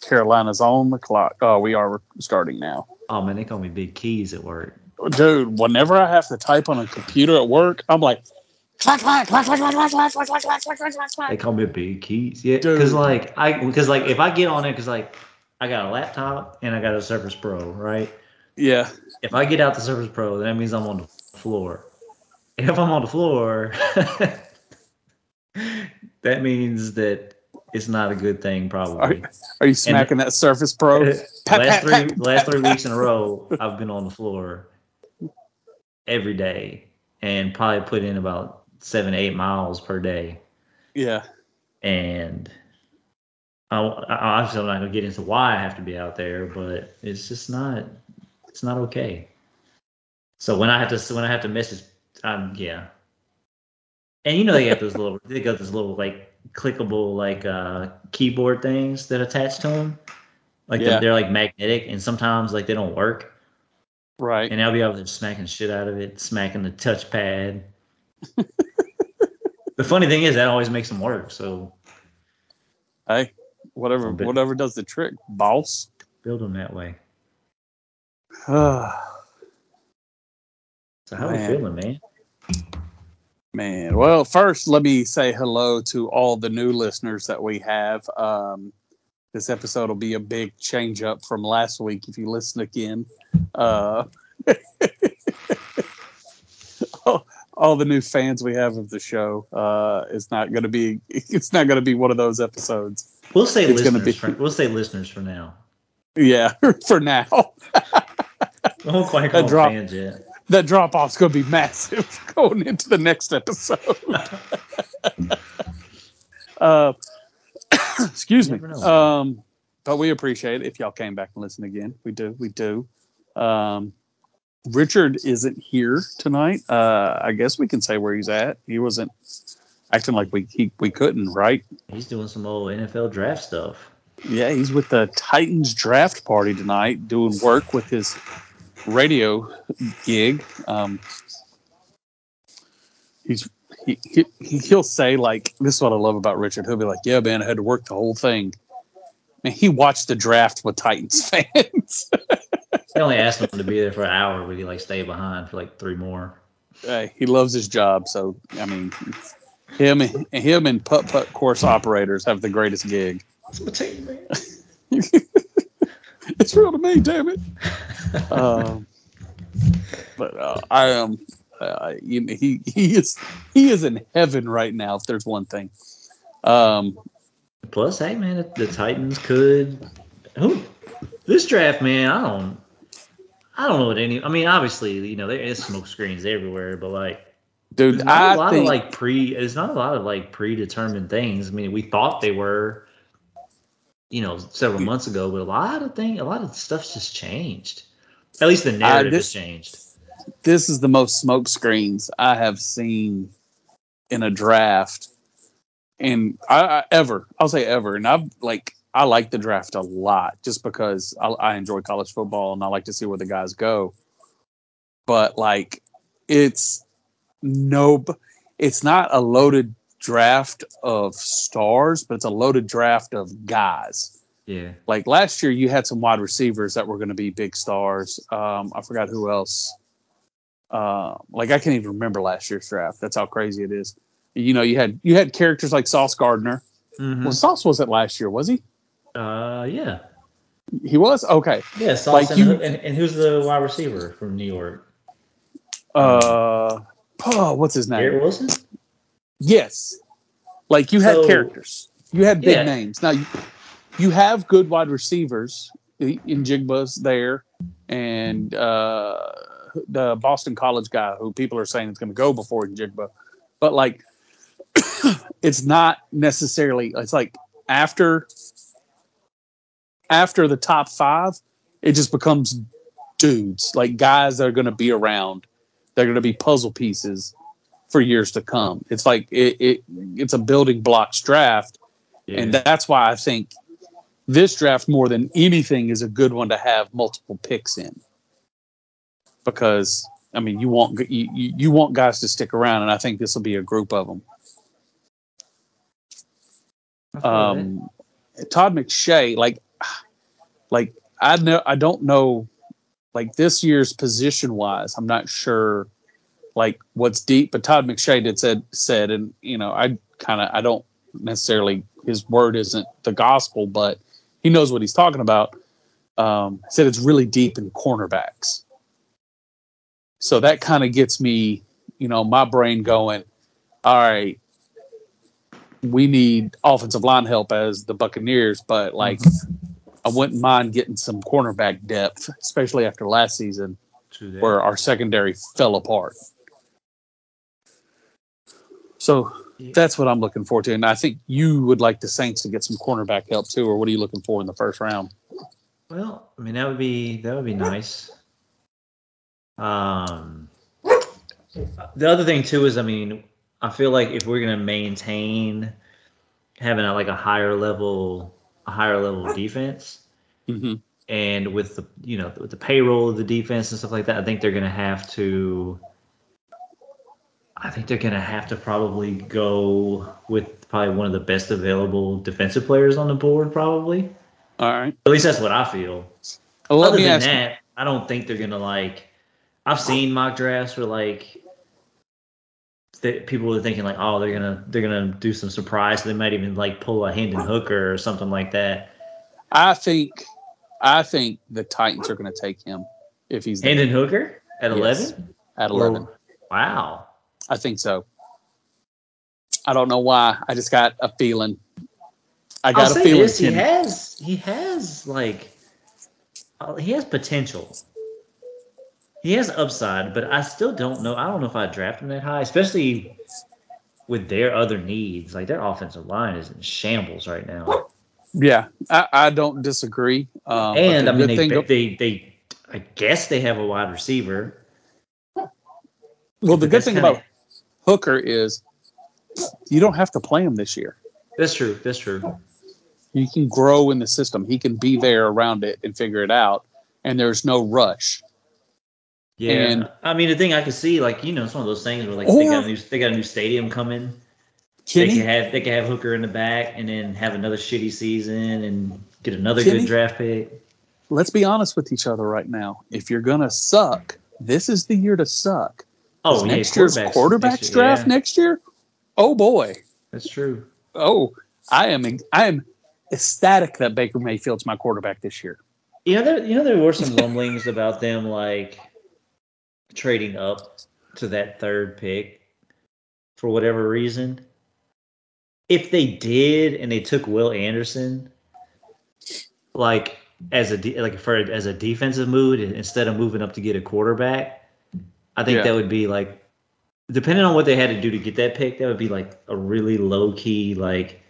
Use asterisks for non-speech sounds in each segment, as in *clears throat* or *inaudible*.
Carolina's on the clock. Oh, we are starting now. Oh man, they call me Big Keys at work. Dude, whenever I have to type on a computer at work, I'm like, clack, clack, clack, clack, clack, clack, clack, clack, clack, clack, clack, clack, clack, They call me Big Keys. Yeah, Dude. because like I because like if I get on it, because like I got a laptop and I got a Surface Pro, right? Yeah. If I get out the Surface Pro, that means I'm on the floor. If I'm on the floor, that means that it's not a good thing, probably. Are you smacking that Surface Pro? *laughs* Last three last three weeks in a row, I've been on the floor every day and probably put in about seven eight miles per day. Yeah. And I, I, obviously, I'm not gonna get into why I have to be out there, but it's just not it's not okay. So when I have to when I have to message, um, yeah. And you know they got those little they got those little like clickable like uh keyboard things that attach to them. Like Yeah. they're, they're like magnetic, and sometimes like they don't work. Right. And I'll be out there smacking shit out of it, smacking the touchpad. *laughs* the funny thing is that always makes them work. So Hey, whatever, bit. whatever does the trick, boss. build them that way. *sighs* So how Man. you feeling, man? Well, first let me say hello to all the new listeners that we have. Um, this episode will be a big change up from last week if you listen again. Uh, *laughs* all, all the new fans we have of the show uh, is not going to be. It's not going *laughs* to be one of those episodes. We'll say It's listeners. be- For, we'll say listeners for now. *laughs* Yeah, for now. We won't quite call them fans yet. That drop off's going to be massive *laughs* going into the next episode. *laughs* uh, *coughs* excuse me. Um, but we appreciate it if y'all came back and listened again. We do. We do. Um, Richard isn't here tonight. Uh, I guess we can say where he's at. He wasn't acting like we he, we couldn't, right? He's doing some old NFL draft stuff. Yeah, he's with the Titans draft party tonight, doing work with his radio gig. Um, he's he, he he'll say like this is what I love about Richard. He'll be like, "Yeah, man, I had to work the whole thing." Man, he watched the draft with Titans *laughs* fans. They only asked him to be there for an hour, Would he like stay behind for like three more. uh, he loves his job, so I mean, him him and putt putt course operators have the greatest gig. That's my team, man. *laughs* it's real to me, damn it. *laughs* um, but uh, I am. Uh, you know, he he is he is in heaven right now. If there's one thing, um, Plus, hey man, the, the Titans could. Who? This draft, man, I don't. I don't know what any. I mean, obviously, you know, there is smoke screens everywhere, but like, dude, not a I lot think of like pre. There's not a lot of like predetermined things. I mean, we thought they were, you know, several months ago, but a lot of thing, a lot of stuff's just changed. At least the narrative this- has changed. this is the most smoke screens I have seen in a draft, and I, I ever. I'll say ever, and I've like I like the draft a lot just because I, I enjoy college football and I like to see where the guys go. But like, it's no, it's not a loaded draft of stars, but it's a loaded draft of guys Yeah. like last year you had some wide receivers that were going to be big stars um i forgot who else uh like i can't even remember last year's draft that's how crazy it is you know you had you had characters like sauce gardner Mhm. well sauce wasn't last year was he Uh, yeah. he was okay Yeah. Sauce Like and, you- and, and who's the wide receiver from New York? uh oh, what's his name Garrett Wilson. yes like you had So- characters you had big Yeah. names now you, have good wide receivers in Njigba's there and uh the boston college guy who people are saying is going to go before jigba. But like *coughs* it's not necessarily it's like after after the top five it just becomes dudes like guys that are going to be around they're going to be puzzle pieces for years to come. It's like it, it it's a building blocks draft and that's why I think this draft more than anything is a good one to have multiple picks in. Because I mean, you want you, you want guys to stick around, and I think this will be a group of them. I feel that. Um, Todd McShay, like like I know I don't know like this year's position wise. I'm not sure like what's deep, but Todd McShay did said said, and you know I kind of I don't necessarily his word isn't the gospel, but he knows what he's talking about. Um, said it's really deep in cornerbacks. So that kind of gets me, you know, my brain going. All right, we need offensive line help as the Buccaneers, but like I wouldn't mind getting some cornerback depth, especially after last season that. where our secondary fell apart. So. That's what I'm looking forward to. And I think you would like the Saints to get some cornerback help too, or what are you looking for in the first round? Well, I mean that would be that would be nice. Um, the other thing too is, I mean, I feel like if we're gonna maintain having a, like a higher level, a higher level defense, Mm-hmm. and with the you know with the payroll of the defense and stuff like that, I think they're gonna have to. I think they're gonna have to probably go with probably one of the best available defensive players on the board, probably. All right. At least that's what I feel. Well, Other than ask you- that, I don't think they're gonna like. I've seen mock drafts where like that people are thinking like, oh, they're gonna they're gonna do some surprise. They might even like pull a Hendon Hooker or something like that. I think I think the Titans are going to take him if he's there Hendon Hooker at Yes. eleven. at 11. Wow. I think so. I don't know why. I just got a feeling. I I'll got a say feeling. this: he has he has like uh, he has potential. He has upside, but I still don't know. I don't know if I draft him that high, especially with their other needs. Like their offensive line is in shambles right now. Yeah, I, I don't disagree. Um, and I mean, they, thing- they they I guess they have a wide receiver. well, the good thing about Hooker is you don't have to play him this year. That's true. That's true. You can grow in the system. He can be there around it and figure it out. And there's no rush. Yeah. And- I mean, the thing I can see, like you know, it's one of those things where like they got a new they got a new stadium coming. Kenny, They can have they can have Hooker in the back and then have another shitty season and get another Kenny? good draft pick. let's be honest with each other right now. If you're gonna suck, this is the year to suck. Oh, yeah, next year's quarterbacks- quarterbacks year, draft yeah. next year. Oh boy. That's true. Oh, I am. I am ecstatic that Baker Mayfield's my quarterback this year. You know, there you know there were some rumblings about them like trading up to that third pick for whatever reason. If they did and they took Will Anderson, like as a de- like for as a defensive move instead of moving up to get a quarterback, I think Yeah. that would be like depending on what they had to do to get that pick, that would be like a really low key like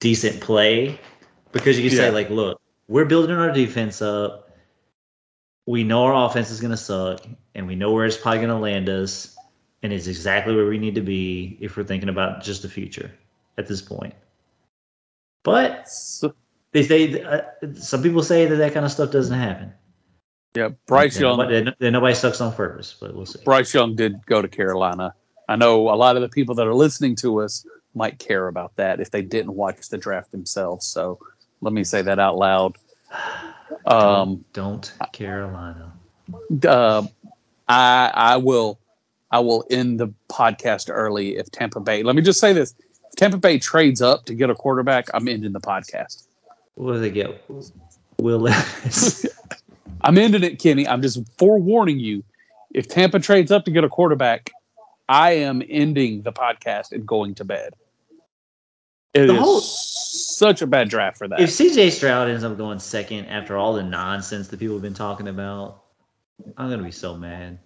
decent play because you can say like, look, we're building our defense up. We know our offense is going to suck, and we know where it's probably going to land us, and it's exactly where we need to be if we're thinking about just the future at this point. But they say uh, some people say that that kind of stuff doesn't happen. Yeah, Bryce Young. nobody, nobody sucks on purpose, but we'll see. Bryce Young did go to Carolina. I know a lot of the people that are listening to us might care about that if they didn't watch the draft themselves. So let me say that out loud. *sighs* Um, Don't Carolina. uh, I I will I will end the podcast early if Tampa Bay. Let me just say this: if Tampa Bay trades up to get a quarterback, I'm ending the podcast. What do they get? Will Levis. *laughs* I'm ending it, Kenny. I'm just forewarning you. If Tampa trades up to get a quarterback, I am ending the podcast and going to bed. It is The whole- such a bad draft for that. if CJ Stroud ends up going second after all the nonsense that people have been talking about, I'm gonna be so mad.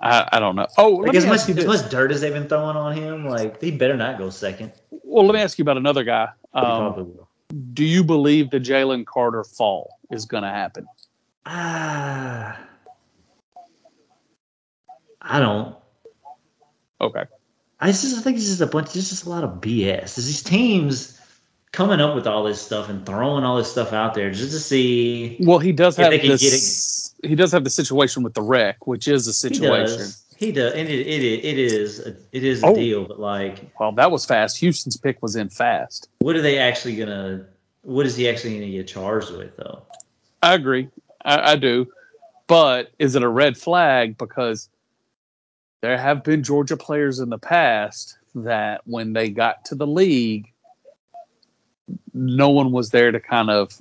I, I don't know. Oh, Like as much as much dirt as they've been throwing on him, like he better not go second. Well, let me ask you about another guy. He Um, probably will. Do you believe the Jalen Carter fall is going to happen? Ah, I don't. Okay. I just I think it's just a bunch. It's just a lot of BS. There's these teams coming up with all this stuff and throwing all this stuff out there just to see. Well, he does have this. He does have the situation with the wreck, which is a situation. He does, and it, it, it is a, it is a Oh. deal. But like, Well, that was fast. Houston's pick was in fast. what are they actually gonna what is he actually going to get charged with, though? I agree. I, I do. But is it a red flag? Because there have been Georgia players in the past that when they got to the league, no one was there to kind of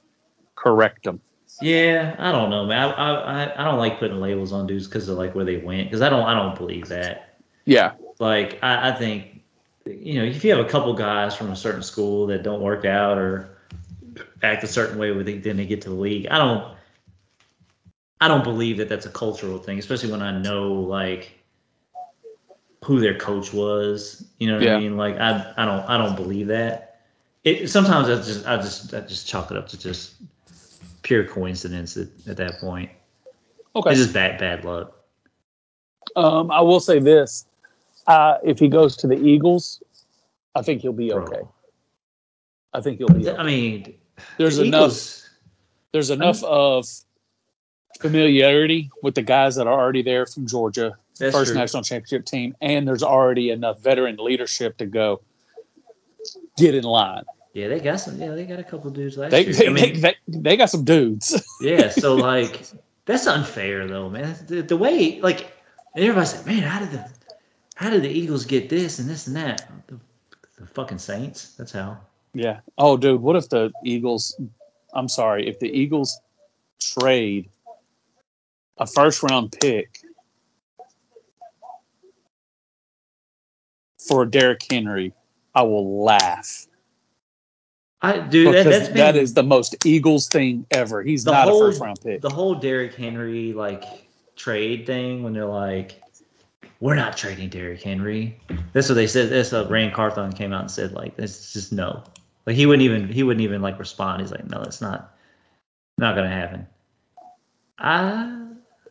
correct them. Yeah, I don't know, man. I I, I don't like putting labels on dudes because of like where they went. Because I don't I don't believe that. Yeah. Like I, I think, you know, if you have a couple guys from a certain school that don't work out or act a certain way when they, then they get to the league, I don't. I don't believe that that's a cultural thing, especially when I know like who their coach was. You know what Yeah. I mean? Like I I don't I don't believe that. It sometimes I just I just I just chalk it up to just pure coincidence at, at that point. Okay. It's just bad bad luck. Um, I will say this: uh, if he goes to the Eagles, I think he'll be Bro. okay. I think he'll be. I mean, There's the enough. Eagles- There's enough of familiarity with the guys that are already there from Georgia, first true. national championship team, and there's already enough veteran leadership to go get in line. Yeah, they got some. Yeah, they got a couple dudes last They year. they, I mean, they, they, got some dudes. *laughs* yeah. So like, that's unfair though, man. The, the way like, and everybody's like, man, how did the how did the Eagles get this and this and that? The, the fucking Saints. That's how. yeah. Oh, dude, what if the Eagles? I'm sorry, if the Eagles trade a first round pick for Derrick Henry, I will laugh I dude, that, that's been that is the most Eagles thing ever. He's not whole a first round pick. the whole Derrick Henry like trade thing when they're like, we're not trading Derrick Henry. That's what they said. That's what Ran Carthon came out and said like, it's just no. Like he wouldn't even he wouldn't even like respond. He's like, no, it's not not gonna happen. I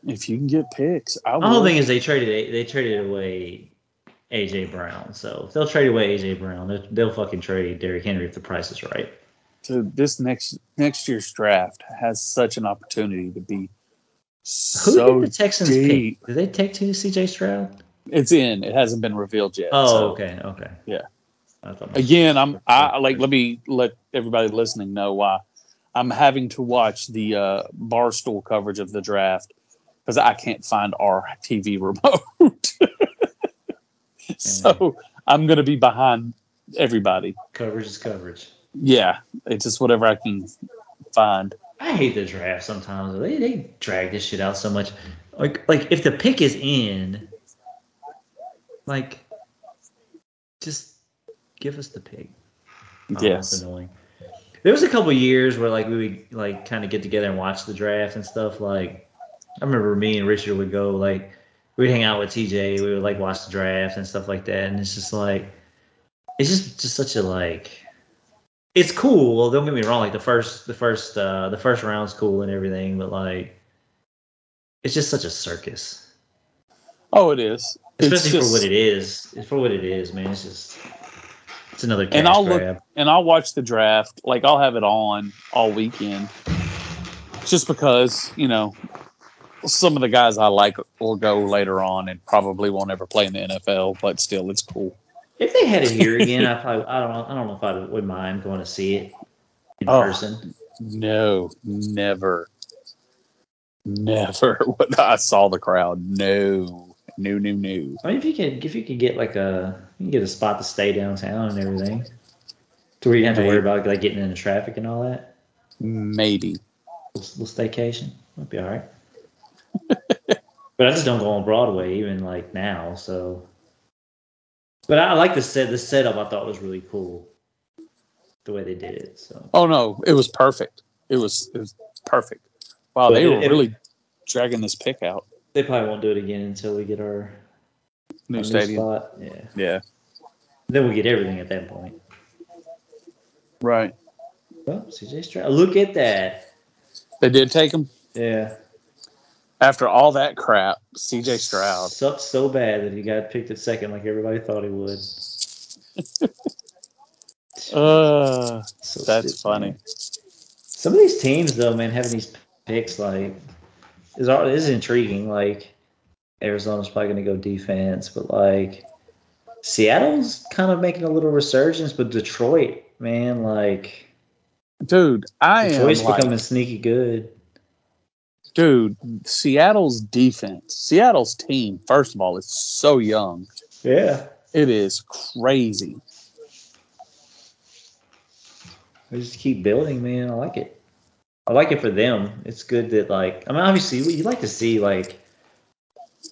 if you can get picks, I My whole thing is they traded they traded away AJ Brown. So if they'll trade away AJ Brown, they'll, they'll fucking trade Derrick Henry if the price is right. So this next next year's draft has such an opportunity to be Who so did the Texans deep. pick? Did they take to CJ Stroud? It's in. It hasn't been revealed yet. Oh, so. okay, okay. Yeah. Again, I'm I like. Let me let everybody listening know why I'm having to watch the uh, barstool coverage of the draft because I can't find our TV remote. *laughs* *laughs* so I'm going to be behind everybody. coverage is coverage. Yeah, it's just whatever I can find. I hate the draft sometimes. They they drag this shit out so much. Like like if the pick is in, like just give us the pick. Oh, yes. annoying. There was a couple years where like we would like kind of get together and watch the draft and stuff. Like I remember me and Richard would go like we'd hang out with TJ. We would like watch the draft and stuff like that. And it's just like it's just just such a like it's cool. Well, don't get me wrong. Like the first the first uh the first round's cool and everything, but like it's just such a circus. Oh, it is. Especially just- for what it is. It's for what it is, man. It's just it's another and I'll grab. look and I'll watch the draft. Like I'll have it on all weekend, just because you know some of the guys I like will go later on and probably won't ever play in the NFL. But still, it's cool. If they had it here *laughs* again, I probably I don't know I don't know if I would mind going to see it in Oh. person. No, never, never. *laughs* When I saw the crowd, no, no, no, no. I mean, if you could if you could get like a you can get a spot to stay downtown and everything, to where you don't have to worry about like getting into traffic and all that. Maybe. Little, little staycation might be all right. But I just don't go on Broadway even like now. So, but I like the set. The setup I thought was really cool. The way they did it. So Oh no, it was perfect. It was it was perfect. Wow, But they it- were it- really dragging this pick out. they probably won't do it again until we get our, New our stadium. spot. Yeah. Yeah. Then we get everything at that point. Right. Oh, well, CJ Stroud. Look at that. They did take him Yeah. After all that crap. C.J. Stroud. Sucked so bad that he got picked at second like everybody thought he would. *laughs* Uh, So that's stupid, funny. man. Some of these teams, though, man, having these picks like is al- is intriguing. Like Arizona's probably going to go defense, but like Seattle's kind of making a little resurgence. But Detroit, man, like dude, I Detroit's am like, becoming sneaky good. Dude, Seattle's defense, Seattle's team, first of all, is so young. Yeah. It is crazy. They just keep building, man. I like it. I like it for them. It's good that like I mean obviously you like to see like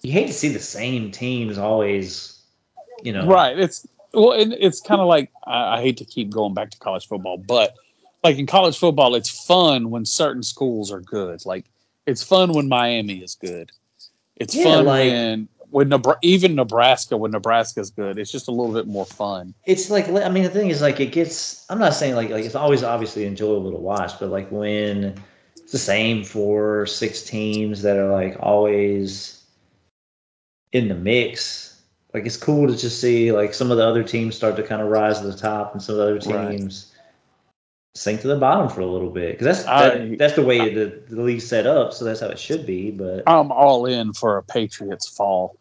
you hate to see the same teams always, you know. Right. It's well, it, it's kind of like I, I hate to keep going back to college football, but like in college football, it's fun when certain schools are good. Like it's fun when Miami is good. It's Yeah, fun like- when when Nebra- even Nebraska when Nebraska's good. It's just a little bit more fun. It's like I mean the thing is like it gets I'm not saying like like it's always obviously enjoyable to watch, but like when it's the same four six teams that are like always in the mix. Like it's cool to just see like some of the other teams start to kind of rise to the top, and some of the other Right. Sink to the bottom for a little bit because that's I- that's the way the, the league's set up, so that's how it should be. But I'm all in for a Patriots fall.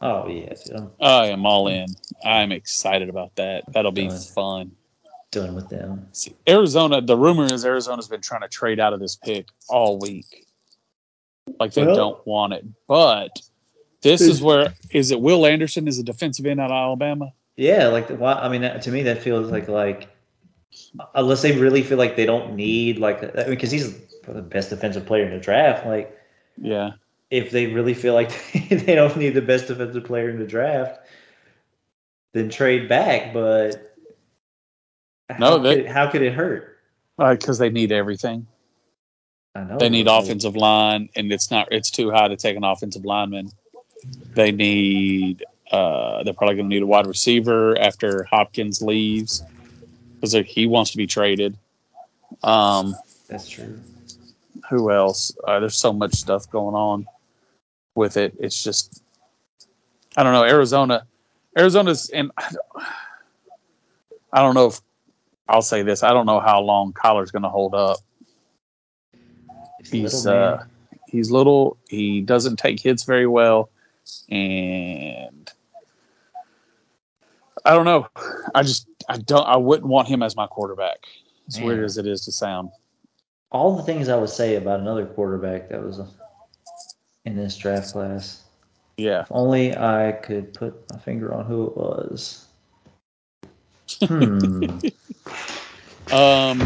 oh yeah, I'm I am all in. I'm excited about that. That'll be Done. fun. done with them. See, Arizona, the rumor is Arizona's been trying to trade out of this pick all week. Like they Well- don't want it. But this is where is it Will Anderson is a defensive end out of Alabama? Yeah, like why, I mean, that, to me, that feels like like unless they really feel like they don't need like I mean, because he's the best defensive player in the draft. Like Yeah. if they really feel like *laughs* they don't need the best defensive player in the draft, then trade back. But how No, they- could, how could it hurt? Because they need everything. I know They need offensive line, and it's not it's too high to take an offensive lineman. They need uh they're probably gonna need a wide receiver after Hopkins leaves. Because he wants to be traded. Um That's true. who else? Uh, there's so much stuff going on with it. It's just, I don't know. Arizona, Arizona's, and I don't, know if I'll say this. I don't know how long Kyler's going to hold up. He's Little uh, he's little. He doesn't take hits very well, and I don't know. I just I don't. I wouldn't want him as my quarterback. As weird as it is to sound. all the things I would say about another quarterback that was in this draft class. Yeah. If only I could put my finger on who it was. Hmm. *laughs* Um,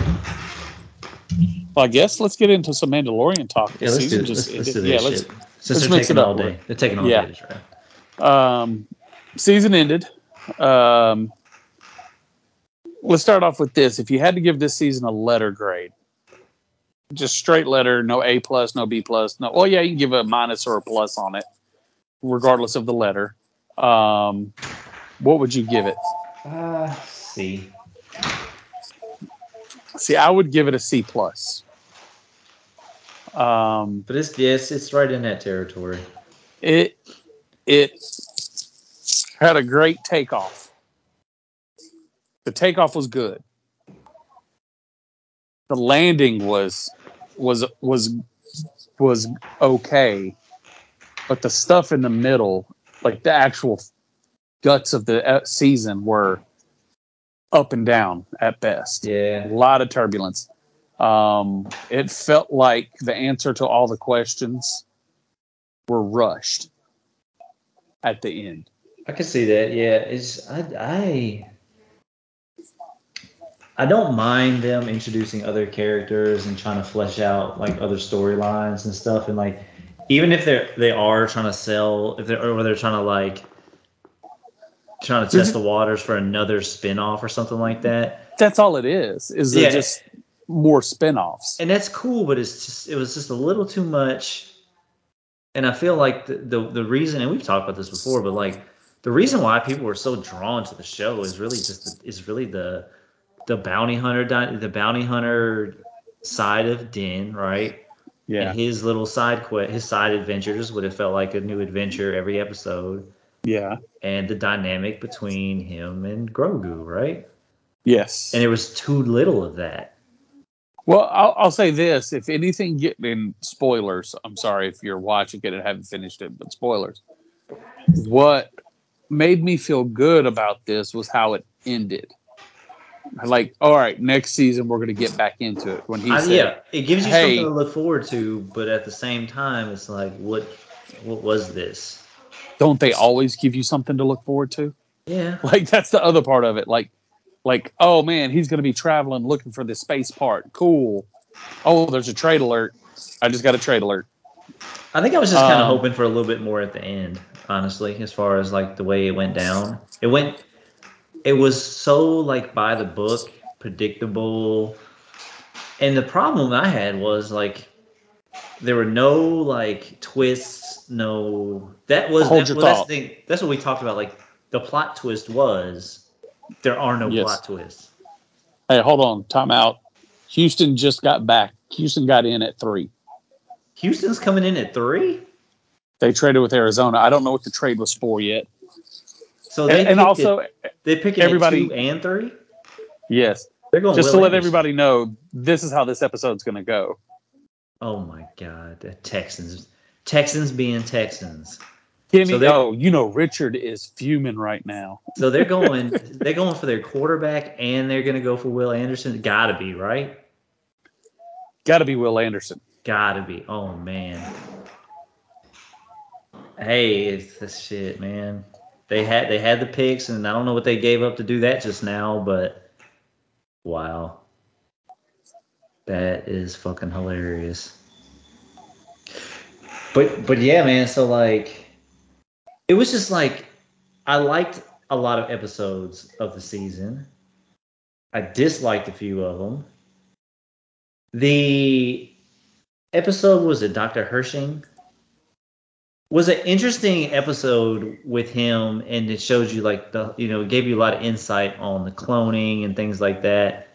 well, I guess let's get into some Mandalorian talk. yeah, let's do season it. Let's, let's ended. do yeah, this let's. Since let's they're mix taking it up all a day. They're taking all Yeah. day to draft. Um, season ended. Um, let's start off with this. If you had to give this season a letter grade, just straight letter, no A plus, no B plus, no. Oh yeah, you can give a minus or a plus on it, regardless of the letter. Um, what would you give it? Uh, see. See, I would give it a C plus. Um, But it's yes, it's right in that territory. it it had a great takeoff. The takeoff was good. The landing was was was was okay, but the stuff in the middle, like the actual guts of the uh, season, were up and down at best. Yeah. A lot of turbulence. Um, it felt like the answer to all the questions were rushed at the end. I can see that. Yeah, it's I I I don't mind them introducing other characters and trying to flesh out like other storylines and stuff and like even if they're they are trying to sell if they're or they're trying to like trying to test mm-hmm. the waters for another spin-off or something like that. That's all it is. Is Yeah. just more spin-offs? And that's cool, but it's just it was just a little too much. And I feel like the, the the reason, and we've talked about this before, but like the reason why people were so drawn to the show is really just the, is really the the bounty hunter the bounty hunter side of Din, right? Yeah, And his little side quest, his side adventures would have felt like a new adventure every episode, yeah, and the dynamic between him and Grogu, right? yes. And there was too little of that. Well, I'll, I'll say this: if anything, get in spoilers. I'm sorry if you're watching it and haven't finished it, but spoilers. What made me feel good about this was how it ended. like, all right, next season we're gonna get back into it. When he I, said, yeah, it gives you "Hey." something to look forward to, but at the same time, it's like, what, what was this? "Don't they always give you something to look forward to?" Yeah, *laughs* Like that's the other part of it. Like, like, oh man, he's gonna be traveling looking for the space part. Cool. Oh, there's a trade alert. I just got a trade alert. I think I was just kind of Um, hoping for a little bit more at the end, honestly, as far as like the way it went down. It went, it was so like by the book, predictable. And the problem I had was like there were no like twists, no that was Hold that, well, that's the thing. That's what we talked about. Like the plot twist was there are no Yes. plot twists. Hey, hold on, time out. Houston just got back. Houston got in at three. Houston's coming in at three, They traded with Arizona. I don't know what the trade was for yet. so they And, and also, it, they pick everybody- two and three. yes, They're going just to let Anderson. everybody know, this is how this episode's going to go. Oh my God, the Texans, Texans being Texans. Kenny, So oh, you know, Richard is fuming right now. So they're going, *laughs* they're going for their quarterback, and they're going to go for Will Anderson. Got to be right. Got to be Will Anderson. Gotta be. Oh man. Hey, it's this shit, man. They had they had the picks, and I don't know what they gave up to do that just now, but wow, that is fucking hilarious. But but yeah, man. So like, it was just like I liked a lot of episodes of the season. I disliked a few of them. The episode was it Dr. Pershing? Was an interesting episode with him, and it shows you like the you know it gave you a lot of insight on the cloning and things like that,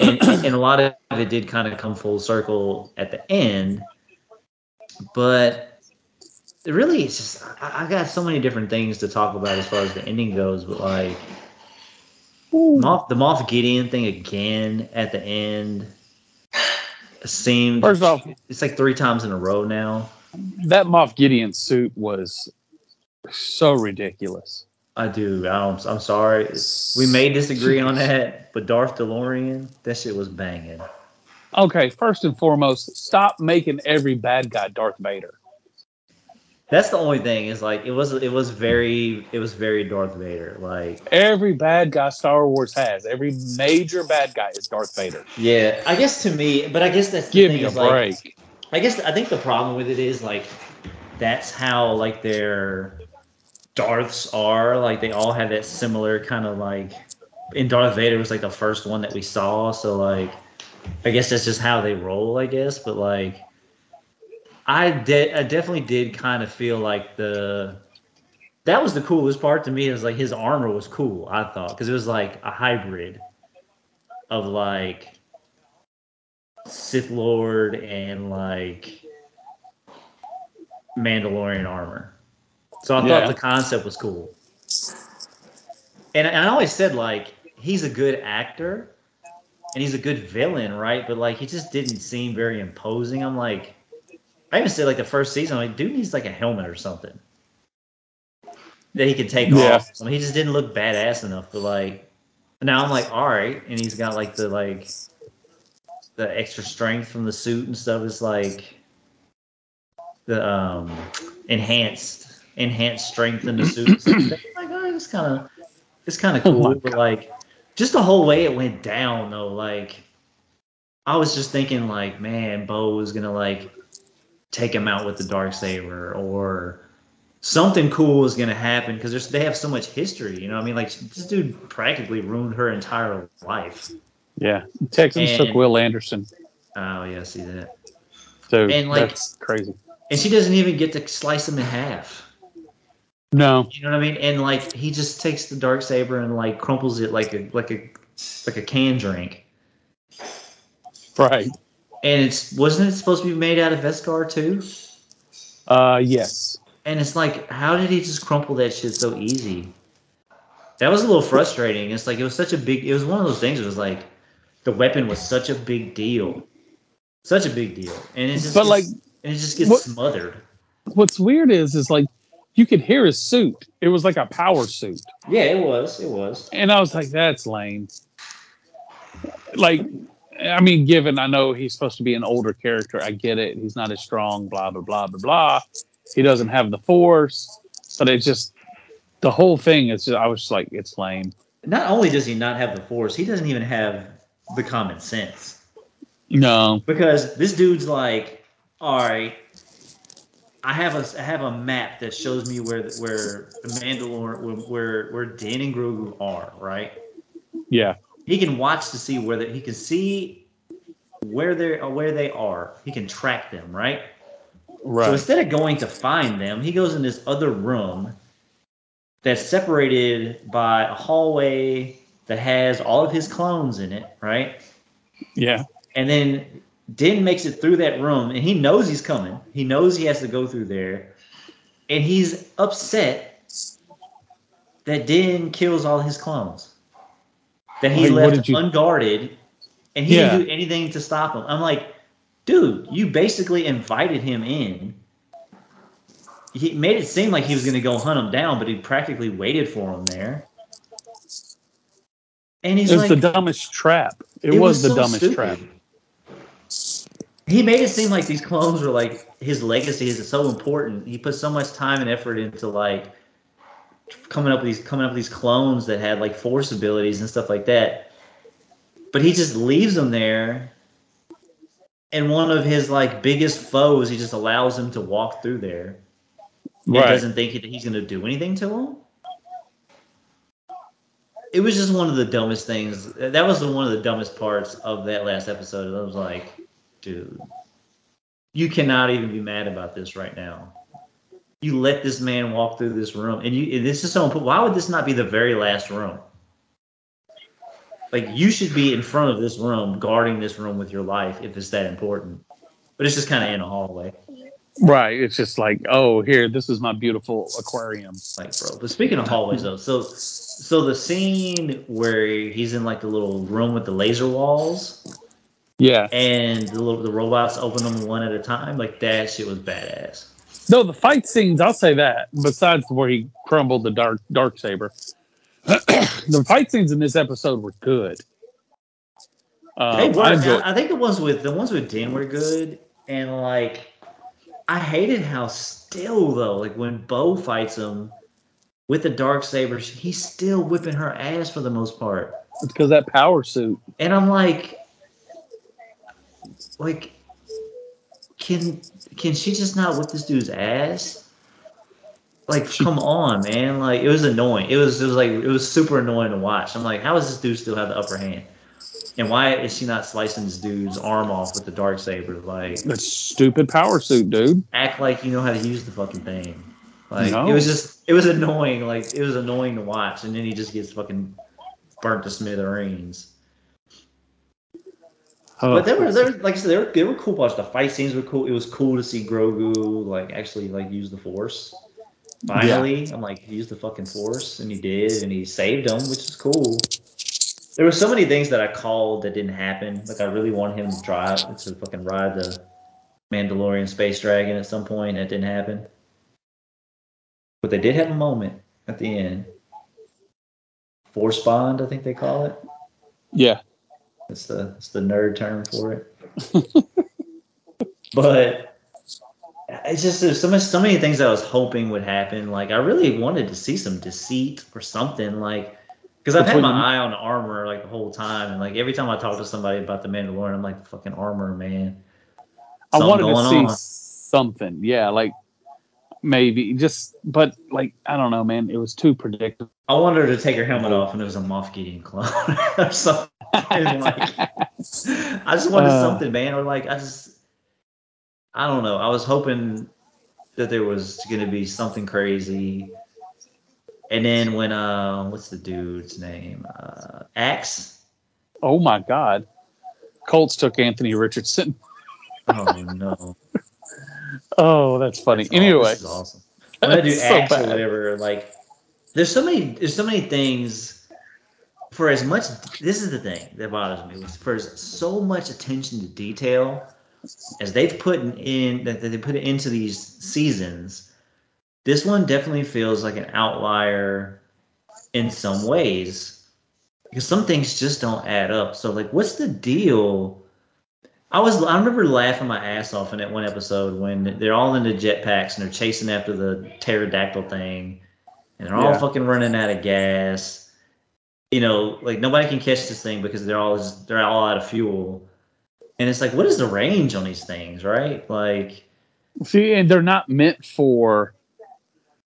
and, *clears throat* and a lot of it did kind of come full circle at the end, but it really it's just I, I got so many different things to talk about as far as the ending goes, but like Moff, the Moff Gideon thing again at the end seemed First off, it's like three times in a row now. that Moff Gideon suit was so ridiculous. I do. I don't, I'm sorry. We may disagree on that, but Darth DeLorean, that shit was banging. Okay, first and foremost, stop making every bad guy Darth Vader. That's the only thing. Is like it was. It was very. It was very Darth Vader. Like Every bad guy Star Wars has, every major bad guy is Darth Vader. yeah. I guess to me, but I guess that's the Give thing me a is, like, break. I guess I think the problem with it is like that's how like their Darths are. Like they all have that similar kind of like. And Darth Vader was like the first one that we saw, so like I guess that's just how they roll. I guess, but like I did, I definitely did kind of feel like the that was the coolest part to me. Is like his armor was cool. I thought because it was like a hybrid of like Sith Lord and like Mandalorian armor. So I Yeah. thought the concept was cool. And, and I always said like he's a good actor and he's a good villain, right? But like he just didn't seem very imposing. I'm like, I even said like the first season, I'm like, dude needs like a helmet or something that he could take Yeah. off. I mean, he just didn't look badass enough. But like now I'm like, all right, and he's got like the like the extra strength from the suit and stuff. Is like the um enhanced enhanced strength in the suit. and stuff. *clears throat* I'm like, oh, it's kind of it's kind of Oh cool. my but like just the whole way it went down though, like I was just thinking like, man, Bo was gonna like take him out with the dark saber or something cool is gonna happen because they have so much history. You know, what I mean, like this dude practically ruined her entire life. Yeah, Texans took Will Anderson. Oh yeah, see that. So And, like- that's crazy. And she doesn't even get to slice him in half. No, You know what I mean? And like he just takes the dark saber and like crumples it like a like a like a can drink. right. And it's wasn't it supposed to be made out of Beskar too? Uh, yes. And it's like, how did he just crumple that shit so easy? That was a little frustrating. It's like it was such a big. It was one of those things. It was like the weapon was such a big deal, such a big deal, and it just But, gets- like, and it just gets what- smothered. What's weird is, is like you could hear his suit. It was like a power suit, Yeah, it was. It was. and I was like, that's lame. like I mean, given I know he's supposed to be an older character, I get it. He's not as strong, blah blah blah blah blah. He doesn't have the force, but it's just the whole thing is. Just, I was just like, it's lame. Not only does he not have the force, he doesn't even have the common sense. No, Because this dude's like, all right, I have a I have a map that shows me where where the Mandalore where where, where Din and Grogu are, right? yeah, He can watch to see where they, he can see where they are uh, where they are. He can track them, right? Right. So instead of going to find them, he goes in this other room that's separated by a hallway that has all of his clones in it, right? yeah, And then Din makes it through that room, and he knows he's coming. He knows he has to go through there, and he's upset that Din kills all his clones. That he what left you- unguarded, and he Yeah. didn't do anything to stop him. I'm like, dude, you basically invited him in. He made it seem like he was going to go hunt him down, but he practically waited for him there. And he's it was like, the dumbest trap. It, was, the so dumbest stupid. trap. He made it seem like these clones were like his legacy is so important. He put so much time and effort into like coming up with these coming up with these clones that had like force abilities and stuff like that. But he just leaves them there. And one of his like biggest foes, he just allows him to walk through there. Right. doesn't think that he's going to do anything to him. It was just one of the dumbest things. That was one of the dumbest parts of that last episode. I was like, dude, you cannot even be mad about this right now. You let this man walk through this room, and you. and This is so important. Why would this not be the very last room? Like you should be in front of this room, guarding this room with your life if it's that important. But it's just kind of in a hallway. Right. It's just like, oh, here, this is my beautiful aquarium. like bro. But speaking of hallways though, so so the scene where he's in like the little room with the laser walls Yeah. and the little the robots open them one at a time, like that shit was badass. No, the fight scenes, I'll say that. Besides where he crumbled the dark dark saber, *clears throat* the fight scenes in this episode were good. Um, they were. I I. I think the ones with the ones with Din were good, and like I hated how still though, like when Bo fights him with the dark saber, he's still whipping her ass for the most part. It's because that power suit. And I'm like, like, can can she just not whip this dude's ass? Like, She- come on, man! Like, it was annoying. It was it was like it was super annoying to watch. I'm like, how does this dude still have the upper hand? And why is she not slicing this dude's arm off with the dark saber? Like, That stupid power suit, dude. act like you know how to use the fucking thing. Like, No. it was just it was annoying. Like, it was annoying to watch, and then he just gets fucking burnt to smithereens. Oh, But they were, they were like I said, they were, they were cool parts. The fight scenes were cool. It was cool to see Grogu like actually like use the Force. Finally, I'm like, he used the fucking Force, and he did, and he saved him, which is cool. There were so many things that I called that didn't happen. Like I really wanted him to drive to fucking ride the Mandalorian space dragon at some point. That didn't happen. But they did have a moment at the end. Force bond, I think they call it. yeah. That's the that's the nerd term for it. *laughs* but it's just there's so much so many things I was hoping would happen. Like I really wanted to see some deceit or something. Like because I've had my eye on armor like the whole time, and like every time I talk to somebody about the Mandalorian, I'm like fucking armor, man. I Something wanted to see on. something. Yeah, like maybe just, but like I don't know, man. It was too predictable. I wanted her to take her helmet off, and it was a Moff Gideon clone *laughs* or something. *laughs* like, I just wanted Uh. something, man. Or like, I just, I don't know. I was hoping that there was going to be something crazy. And then when, uh, what's the dude's name? Uh, Axe. oh my god, Colts took Anthony Richardson. Oh no. *laughs* Oh, that's funny. That's anyway, is awesome. When I do *laughs* so Axe or bad. whatever, like, there's so many, there's so many things. For as much, this is the thing that bothers me. was For as- so much attention to detail as they've put in that that they put into these seasons, this one definitely feels like an outlier in some ways. because some things just don't add up. So like, what's the deal? I was I remember laughing my ass off in that one episode when they're all in the jetpacks and they're chasing after the pterodactyl thing, and they're all Yeah. fucking running out of gas. You know, like nobody can catch this thing because they're all just, they're all out of fuel. And it's like, what is the range on these things, right? Like, See, and they're not meant for.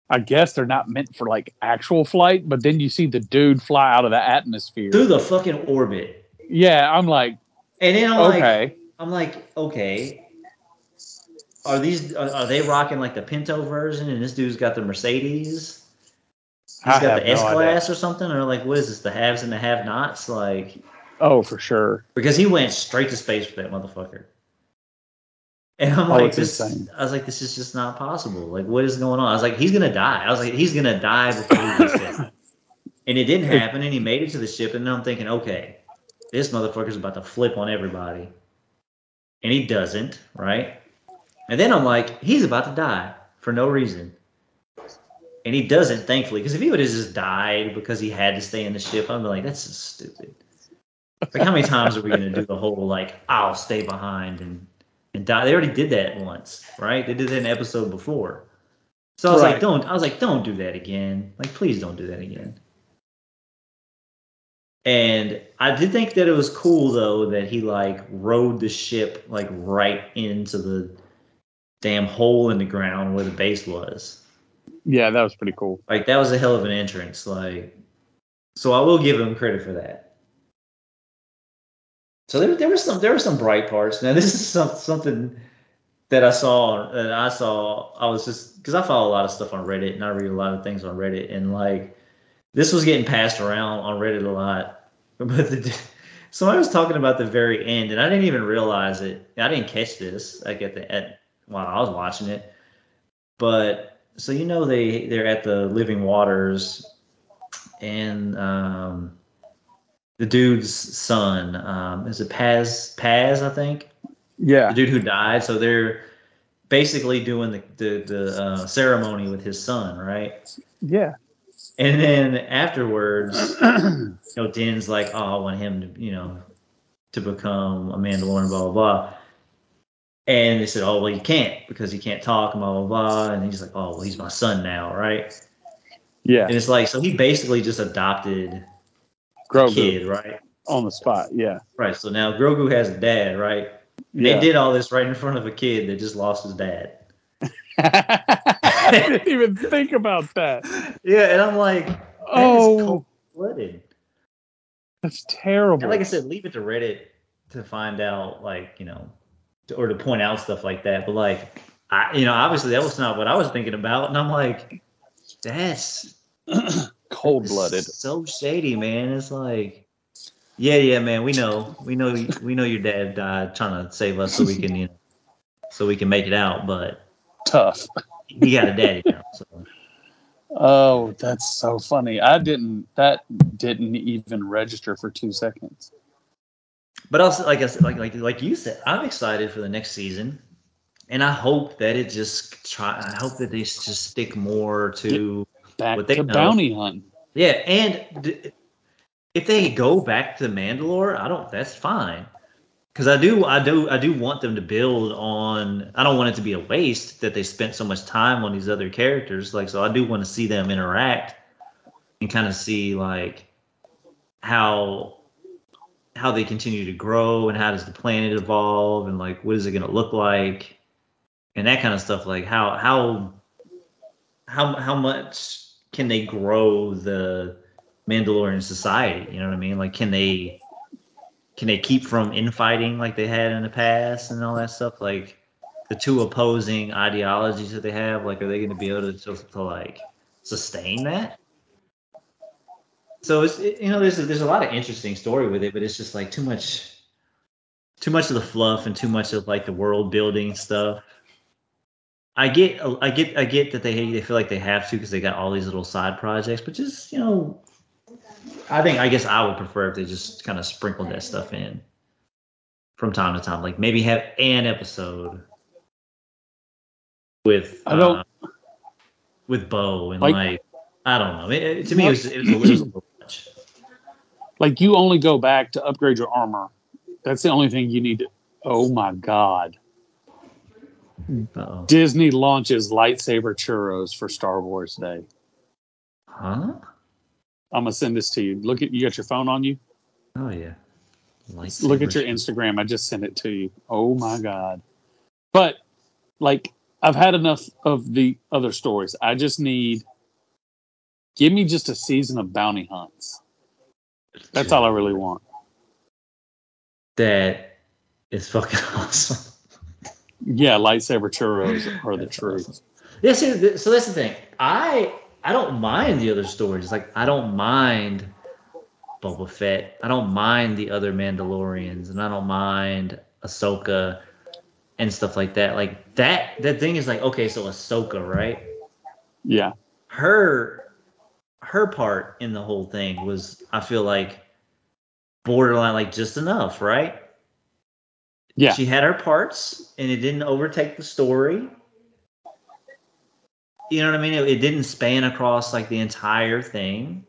I guess they're not meant for like actual flight, but then you see the dude fly out of the atmosphere. through the fucking orbit. Yeah, I'm like, And then I'm like, okay, I'm like, okay, are these are, are they rocking like the Pinto version, and this dude's got the Mercedes? He's I got the no S idea. class or something, or like what is this? The haves and the have-nots, like Oh, for sure. because he went straight to space with that motherfucker. And I'm Oh, like, this. insane. I was like, this is just not possible. Like, what is going on? I was like, he's gonna die. I was like, he's gonna die before he gets there. *laughs* And it didn't happen, and he made it to the ship. And then I'm thinking, okay, this motherfucker's about to flip on everybody. And he doesn't, right? And then I'm like, he's about to die for no reason. And he doesn't, thankfully, because if he would have just died because he had to stay in the ship, I'd be like, that's just stupid. Like, how many times are we going to do the whole, like, I'll stay behind and, and die? They already did that once, right? They did that in an episode before. So I was like, don't, I was like, don't do that again. Like, please don't do that again. And I did think that it was cool though that he like rode the ship like right into the damn hole in the ground where the base was. Yeah, that was pretty cool. Like that was a hell of an entrance. Like, so I will give him credit for that. So there, there was some there were some bright parts. Now *laughs* this is some, something that I saw that I saw. I was just because I follow a lot of stuff on Reddit and I read a lot of things on Reddit and like this was getting passed around on Reddit a lot. *laughs* But the, somebody was talking about the very end and I didn't even realize it. I didn't catch this like at the at while I was watching it. But so you know they they're at the Living Waters and um, the dude's son um, is it Paz Paz I think Yeah, the dude who died. So they're basically doing the the, the uh, ceremony with his son, right? yeah. And then afterwards, you know, Din's like, "Oh, I want him to, you know, to become a Mandalorian, blah blah blah." And they said, "Oh, well, you can't because he can't talk, blah blah blah." And he's like, "Oh, well, he's my son now, right?" yeah. And it's like, so he basically just adopted Grogu kid, right? on the spot. Yeah, Right. So now Grogu has a dad, right? And yeah. they did all this right in front of a kid that just lost his dad. *laughs* *laughs* I didn't even think about that. Yeah, and I'm like, Oh, cold blooded. that's terrible. And like I said, leave it to Reddit to find out, like, you know, to, or to point out stuff like that. But like, I, you know, obviously that was not what I was thinking about, and I'm like, that's *clears throat* cold blooded. so shady, man. It's like, yeah, yeah, man. We know, we know, we know your dad died trying to save us so we can, you know, so we can make it out. But Tough. he got a daddy now, so. Oh, that's so funny. I didn't. That didn't even register for two seconds. But also, like I said, like like like you said, I'm excited for the next season, and I hope that it just try. I hope that they just stick more to Back What they to know. bounty hunt. yeah. And d- if they go back to Mandalore, I don't. That's fine. Because I do, I do, I do want them to build on. I don't want it to be a waste that they spent so much time on these other characters. Like, so I do want to see them interact and kind of see like how how they continue to grow and how does the planet evolve and like what is it going to look like? And that kind of stuff like how how how how much can they grow the Mandalorian society? You know what I mean? Like can they can they keep from infighting like they had in the past and all that stuff? Like the two opposing ideologies that they have like are they going to be able to, to, to like sustain that so it's it, you know there's a, there's a lot of interesting story with it but it's just like too much too much of the fluff and too much of like the world building stuff. I get i get i get that they they feel like they have to because they got all these little side projects but just you know i think i guess i would prefer if they just kind of sprinkled that stuff in from time to time like maybe have an episode with I don't- uh, with bo and Like- like, i don't know. It, to me it was, it was, a, it was a little like you only go back to upgrade your armor. That's the only thing you need to. Oh my god! Uh-oh. Disney launches lightsaber churros for Star Wars Day. Huh? I'm gonna send this to you. Look at you got your phone on you. Oh yeah. Look at your Instagram. I just sent it to you. Oh my god! But like, I've had enough of the other stories. I just need. Give me just a season of bounty hunts. That's all I really want. That is fucking *laughs* awesome. Yeah, lightsaber churros are the truth. awesome. Yeah, see, so that's the thing. I I don't mind the other stories. Like I don't mind Boba Fett. I don't mind the other Mandalorians, and I don't mind Ahsoka and stuff like that. Like that that thing is like okay, so Ahsoka, right? Yeah, Her her part in the whole thing was I feel like borderline like just enough, right? yeah, She had her parts, and it didn't overtake the story. You know what I mean? It, it didn't span across like the entire thing.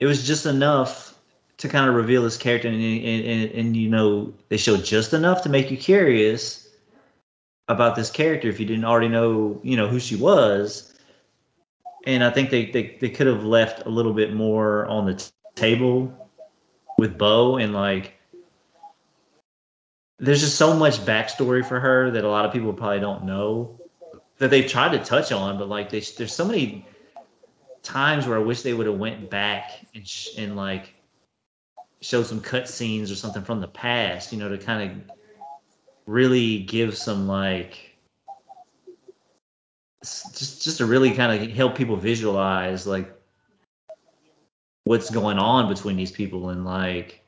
It was just enough to kind of reveal this character, and, and, and, and you know they showed just enough to make you curious about this character if you didn't already know, you know, who she was. And I think they they, they could have left a little bit more on the t- table with Bo and like there's just so much backstory for her that a lot of people probably don't know that they tried to touch on, but like they, there's so many times where I wish they would have went back and sh- and like showed some cut scenes or something from the past, you know, to kind of really give some like just just to really kind of help people visualize like what's going on between these people and like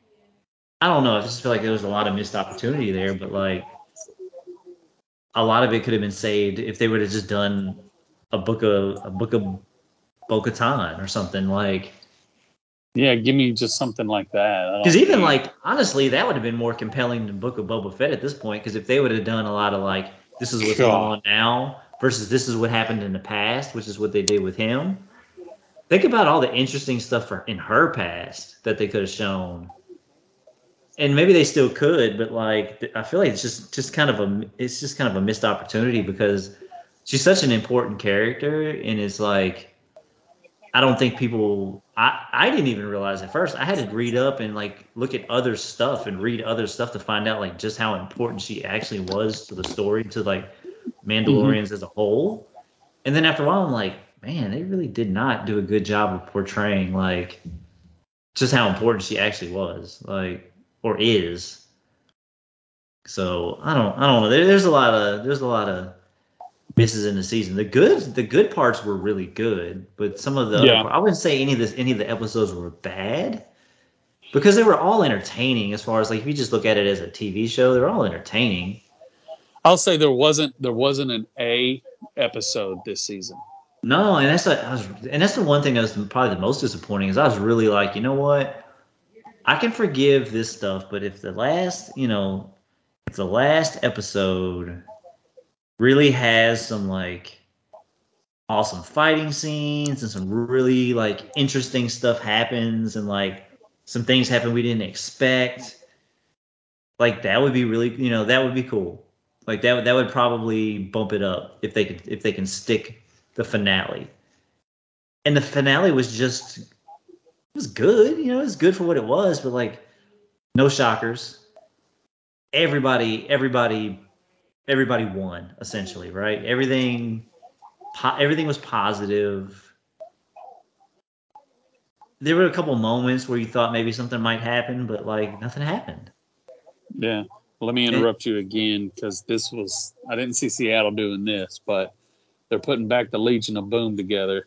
I don't know. I just feel like there was a lot of missed opportunity there, but like a lot of it could have been saved if they would have just done a book of a book of Bo-Katan or something like. yeah. Give me just something like that. Because even need- like honestly, that would have been more compelling than Book of Boba Fett at this point. Because if they would have done a lot of like, this is what's Sure. going on now versus this is what happened in the past, which is what they did with him. Think about all the interesting stuff for, in her past that they could have shown, and maybe they still could. But like, I feel like it's just just kind of a it's just kind of a missed opportunity because she's such an important character, and it's like. I don't think people. I I didn't even realize at first. I had to read up and like look at other stuff and read other stuff to find out like just how important she actually was to the story to like Mm-hmm. Mandalorians as a whole. And then after a while, I'm like, man, they really did not do a good job of portraying like just how important she actually was, like or is. So I don't I don't know. There, there's a lot of there's a lot of misses in the season. The good the good parts were really good, but some of the Yeah. I wouldn't say any of this any of the episodes were bad because they were all entertaining as far as like if you just look at it as a TV show, they're all entertaining. I'll say there wasn't there wasn't an A episode this season. No, and that's I was, and that's the one thing that was probably the most disappointing is I was really like, you know what, I can forgive this stuff, but if the last, you know, if the last episode really has some like awesome fighting scenes and some really like interesting stuff happens and like some things happen we didn't expect, like that would be really, you know, that would be cool. Like that would that would probably bump it up if they could if they can stick the finale. And the finale was just it was good, you know, it was good for what it was, but like no shockers. Everybody everybody everybody won essentially, right? Everything po- everything was positive. There were a couple moments where you thought maybe something might happen, but like nothing happened. Yeah. Let me interrupt you again because this was I didn't see Seattle doing this, but they're putting back the Legion of Boom together.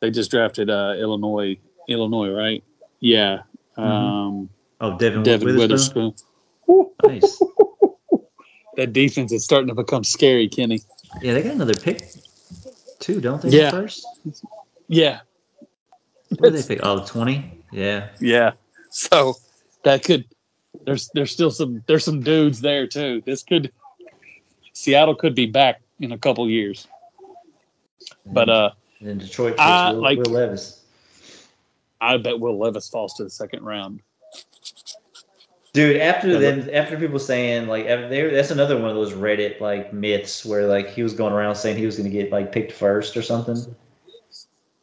They just drafted uh, Illinois, Illinois, right? Yeah. Um, Oh, Devin, Devon Witherspoon. Witherspoon. Nice. *laughs* That defense is starting to become scary, Kenny. Yeah, they got another pick too, don't they? Yeah. First, Yeah. what did they *laughs* pick? Oh, 20? Yeah. Yeah. So that could there's there's still some there's some dudes there too. This could Seattle could be back in a couple years. But uh And then Detroit I Will, like- Will Levis. I bet Will Levis falls to the second round. Dude, after them, after people saying like, they, that's another one of those Reddit like myths where like he was going around saying he was going to get like picked first or something.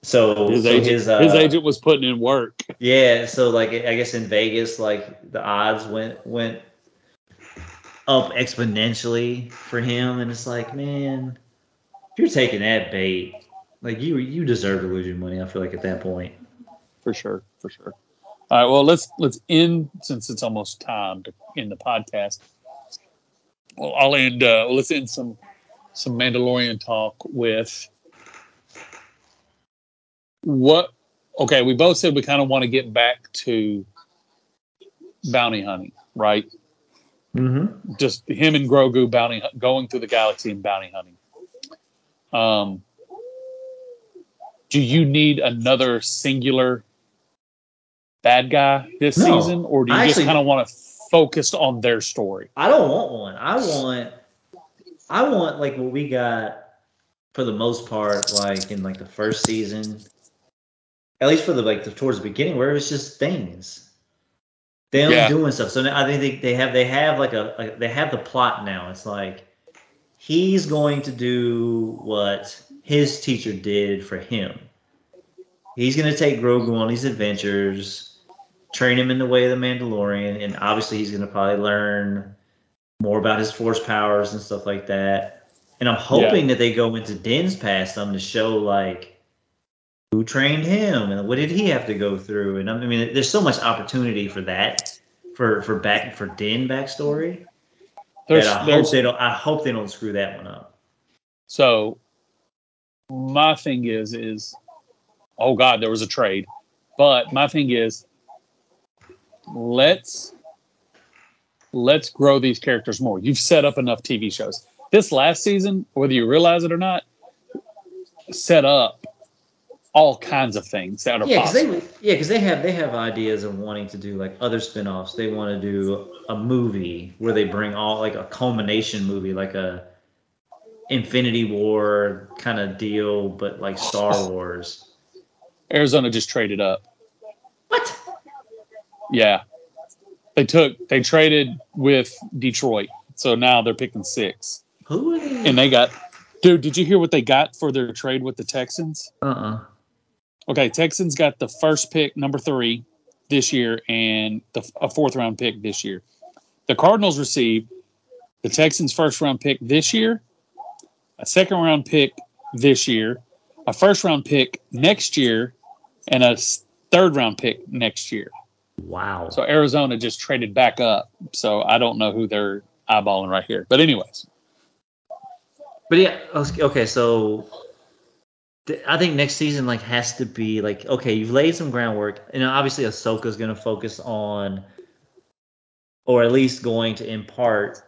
So His so agent, his uh, his agent was putting in work. yeah, so like I guess in Vegas, like the odds went went up exponentially for him, and it's like, man, if you're taking that bait, like you you deserve to lose your money. I feel like at that point. for sure, for sure. All right, well let's let's end since it's almost time to end the podcast. Well, I'll end. Uh, let's end some some Mandalorian talk with what. Okay, we both said we kind of want to get back to bounty hunting, right? Mm-hmm. Just him and Grogu bounty going through the galaxy and bounty hunting. Um, do you need another singular bad guy this No, season, or do you I just kind of want to focus on their story? I don't want one. I want I want like what we got for the most part, like in like the first season. At least for the like the towards the beginning where it's just things. Them Yeah. doing stuff. So now I think they, they have they have like a like, they have the plot now. It's like he's going to do what his teacher did for him. He's going to take Grogu on these adventures, train him in the way of the Mandalorian, and obviously he's going to probably learn more about his force powers and stuff like that. And I'm hoping that they go into Din's past them to show like who trained him and what did he have to go through. And I mean, there's so much opportunity for that for for back for Din backstory There's, that I there's hope they don't. I hope they don't screw that one up. so my thing is is oh god, there was a trade, but my thing is let's let's grow these characters more. You've set up enough TV shows. This last season, whether you realize it or not, set up all kinds of things that are Yeah, because possible. they yeah because they have they have ideas of wanting to do like other spin-offs. They want to do a movie where they bring all like a culmination movie, like a Infinity War kind of deal, but like Star *laughs* Wars. Arizona just traded up. What? Yeah. They took they traded with Detroit. So now they're picking six. Who they? And they got dude, did you hear what they got for their trade with the Texans? uh uh Okay, Texans got the first pick, number three, this year, and the, a fourth round pick this year. The Cardinals received the Texans' first round pick this year, a second round pick this year, a first round pick next year, and a third round pick next year. Wow. So Arizona just traded back up. So I don't know who they're eyeballing right here. But anyways, But yeah, okay, so I think next season like has to be like okay, you've laid some groundwork, and obviously Ahsoka's going to focus on, or at least going to in part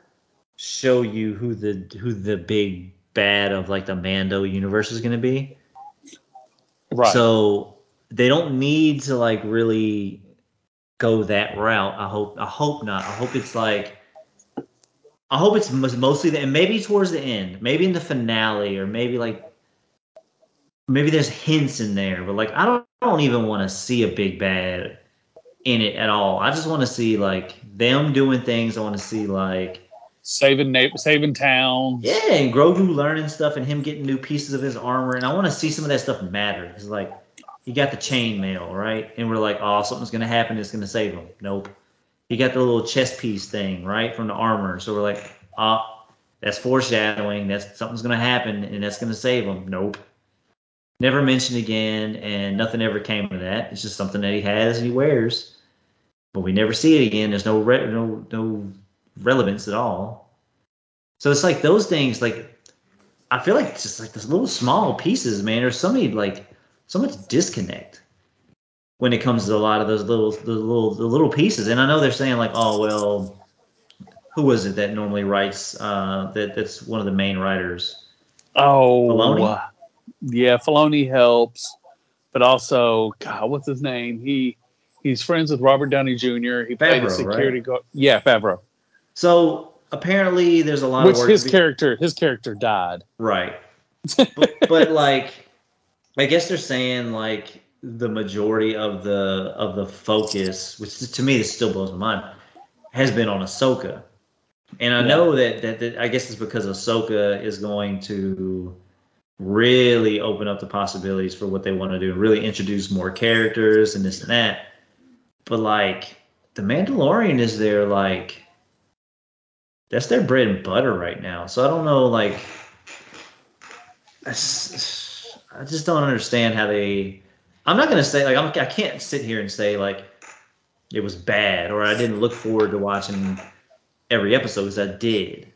show you who the who the big bad of like the Mando universe is going to be. right. So they don't need to like really go that route. I hope. I hope not. I hope it's like. I hope it's mostly the, and maybe towards the end, maybe in the finale, or maybe like, maybe there's hints in there, but like I don't, I don't even want to see a big bad in it at all. I just want to see like them doing things. I want to see like saving na- saving towns. yeah, and Grogu learning stuff and him getting new pieces of his armor, and I want to see some of that stuff matter. It's like he got the chainmail, right? And we're like, oh, something's gonna happen. It's gonna save him. Nope. He got the little chest piece thing, right, from the armor. So we're like, ah, that's foreshadowing. That's something's gonna happen, and that's gonna save him. Nope. Never mentioned again, and nothing ever came of that. It's just something that he has and he wears, but we never see it again. There's no re- no no relevance at all. So it's like those things, like I feel like it's just like those little small pieces, man. There's so many like so much disconnect when it comes to a lot of those little the little the little pieces. And I know they're saying like, oh well, who was it that normally writes uh, that that's one of the main writers? Oh, Filoni? Yeah, Filoni helps, but also, God, what's his name? He he's friends with Robert Downey Jr. He played the Favreau, security right? guard. Yeah, Favreau. So apparently there's a lot Which of his be- character his character died. Right. *laughs* but, but like, I guess they're saying like the majority of the of the focus, which to me this still blows my mind, has been on Ahsoka. And I Yeah. know that, that that I guess it's because Ahsoka is going to really open up the possibilities for what they want to do and really introduce more characters and this and that. But like the Mandalorian is their like that's their bread and butter right now. So I don't know like I just don't understand how they I'm not gonna say like I'm, I can't sit here and say like it was bad or I didn't look forward to watching every episode because I did.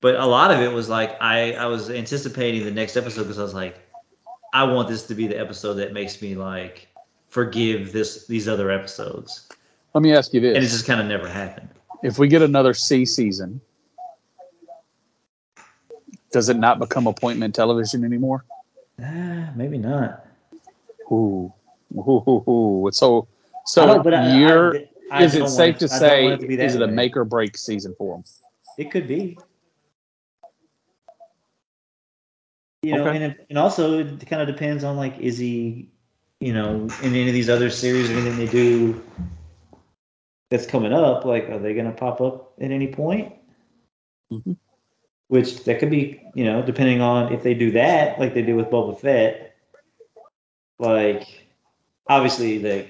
But a lot of it was like I, I was anticipating the next episode because I was like, I want this to be the episode that makes me like forgive this these other episodes. Let me ask you this. And it just kind of never happened. If we get another C season, does it not become appointment television anymore? Ah, maybe not. Ooh, ooh, ooh, ooh. So, so don't- I- you're. I- I is it safe to say to is it a make or break season for them? It could be. You know, Okay. and it, and also it kind of depends on like is he, you know, in any of these other series or anything they do that's coming up, like are they gonna pop up at any point? Mhm. Which that could be, you know, depending on if they do that, like they do with Boba Fett. Like, obviously, the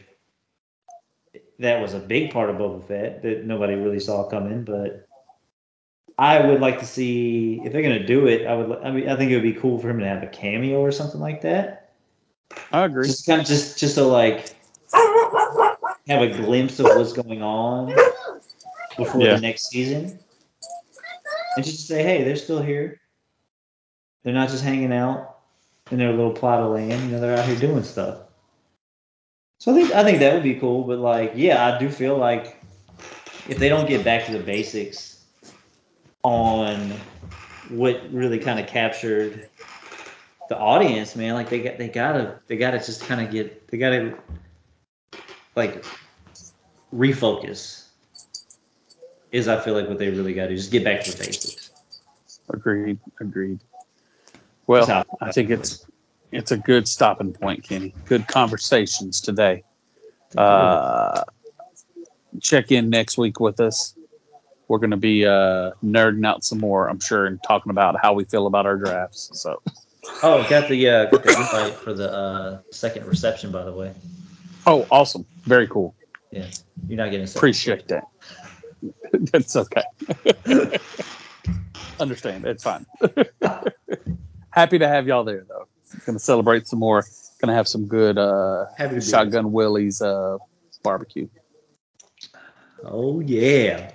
that was a big part of Boba Fett that nobody really saw coming, but I would like to see if they're gonna do it. I would. I mean, I think it would be cool for him to have a cameo or something like that. I agree. Just kind of just just to like have a glimpse of what's going on before Yeah. the next season, and just say, hey, they're still here. They're not just hanging out in their little plot of land. You know, they're out here doing stuff. So I think I think that would be cool. But like, yeah, I do feel like if they don't get back to the basics on what really kind of captured the audience, man, like they got they gotta they gotta just kind of get they gotta like refocus. Is I feel like what they really got to do just get back to the basics. Agreed. Agreed. Well, I think it's it's a good stopping point, Kenny. Good conversations today. Uh, check in next week with us. We're going to be uh, nerding out some more, I'm sure, and talking about how we feel about our drafts. So, Oh, got the uh, got the invite for the uh, second reception, by the way. oh, awesome, very cool. Yeah, you're not getting Appreciate that. *laughs* That's okay. *laughs* Understand. It's fine. *laughs* Happy to have y'all there, though. Going to celebrate some more. Going to have some good uh, Shotgun Willie's uh, barbecue. Oh yeah.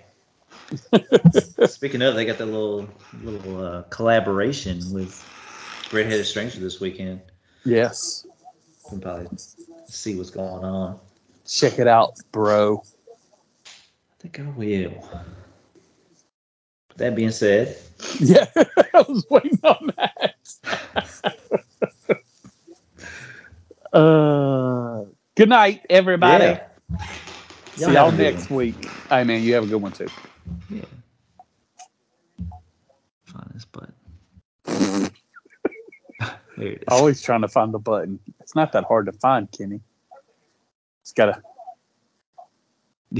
*laughs* Speaking of, they got that little little uh, collaboration with Redheaded Stranger this weekend. Yes. You can probably see what's going on. Check it out, bro. I think I will. That being said, Yeah, *laughs* I was waiting on that. *laughs* uh, good night, everybody. yeah. See Y'all y'all have a good next week. Hey, man, you have a good one too. Yeah. Find this button. *laughs* there it is. Always trying to find the button. It's not that hard to find, Kenny. It's got to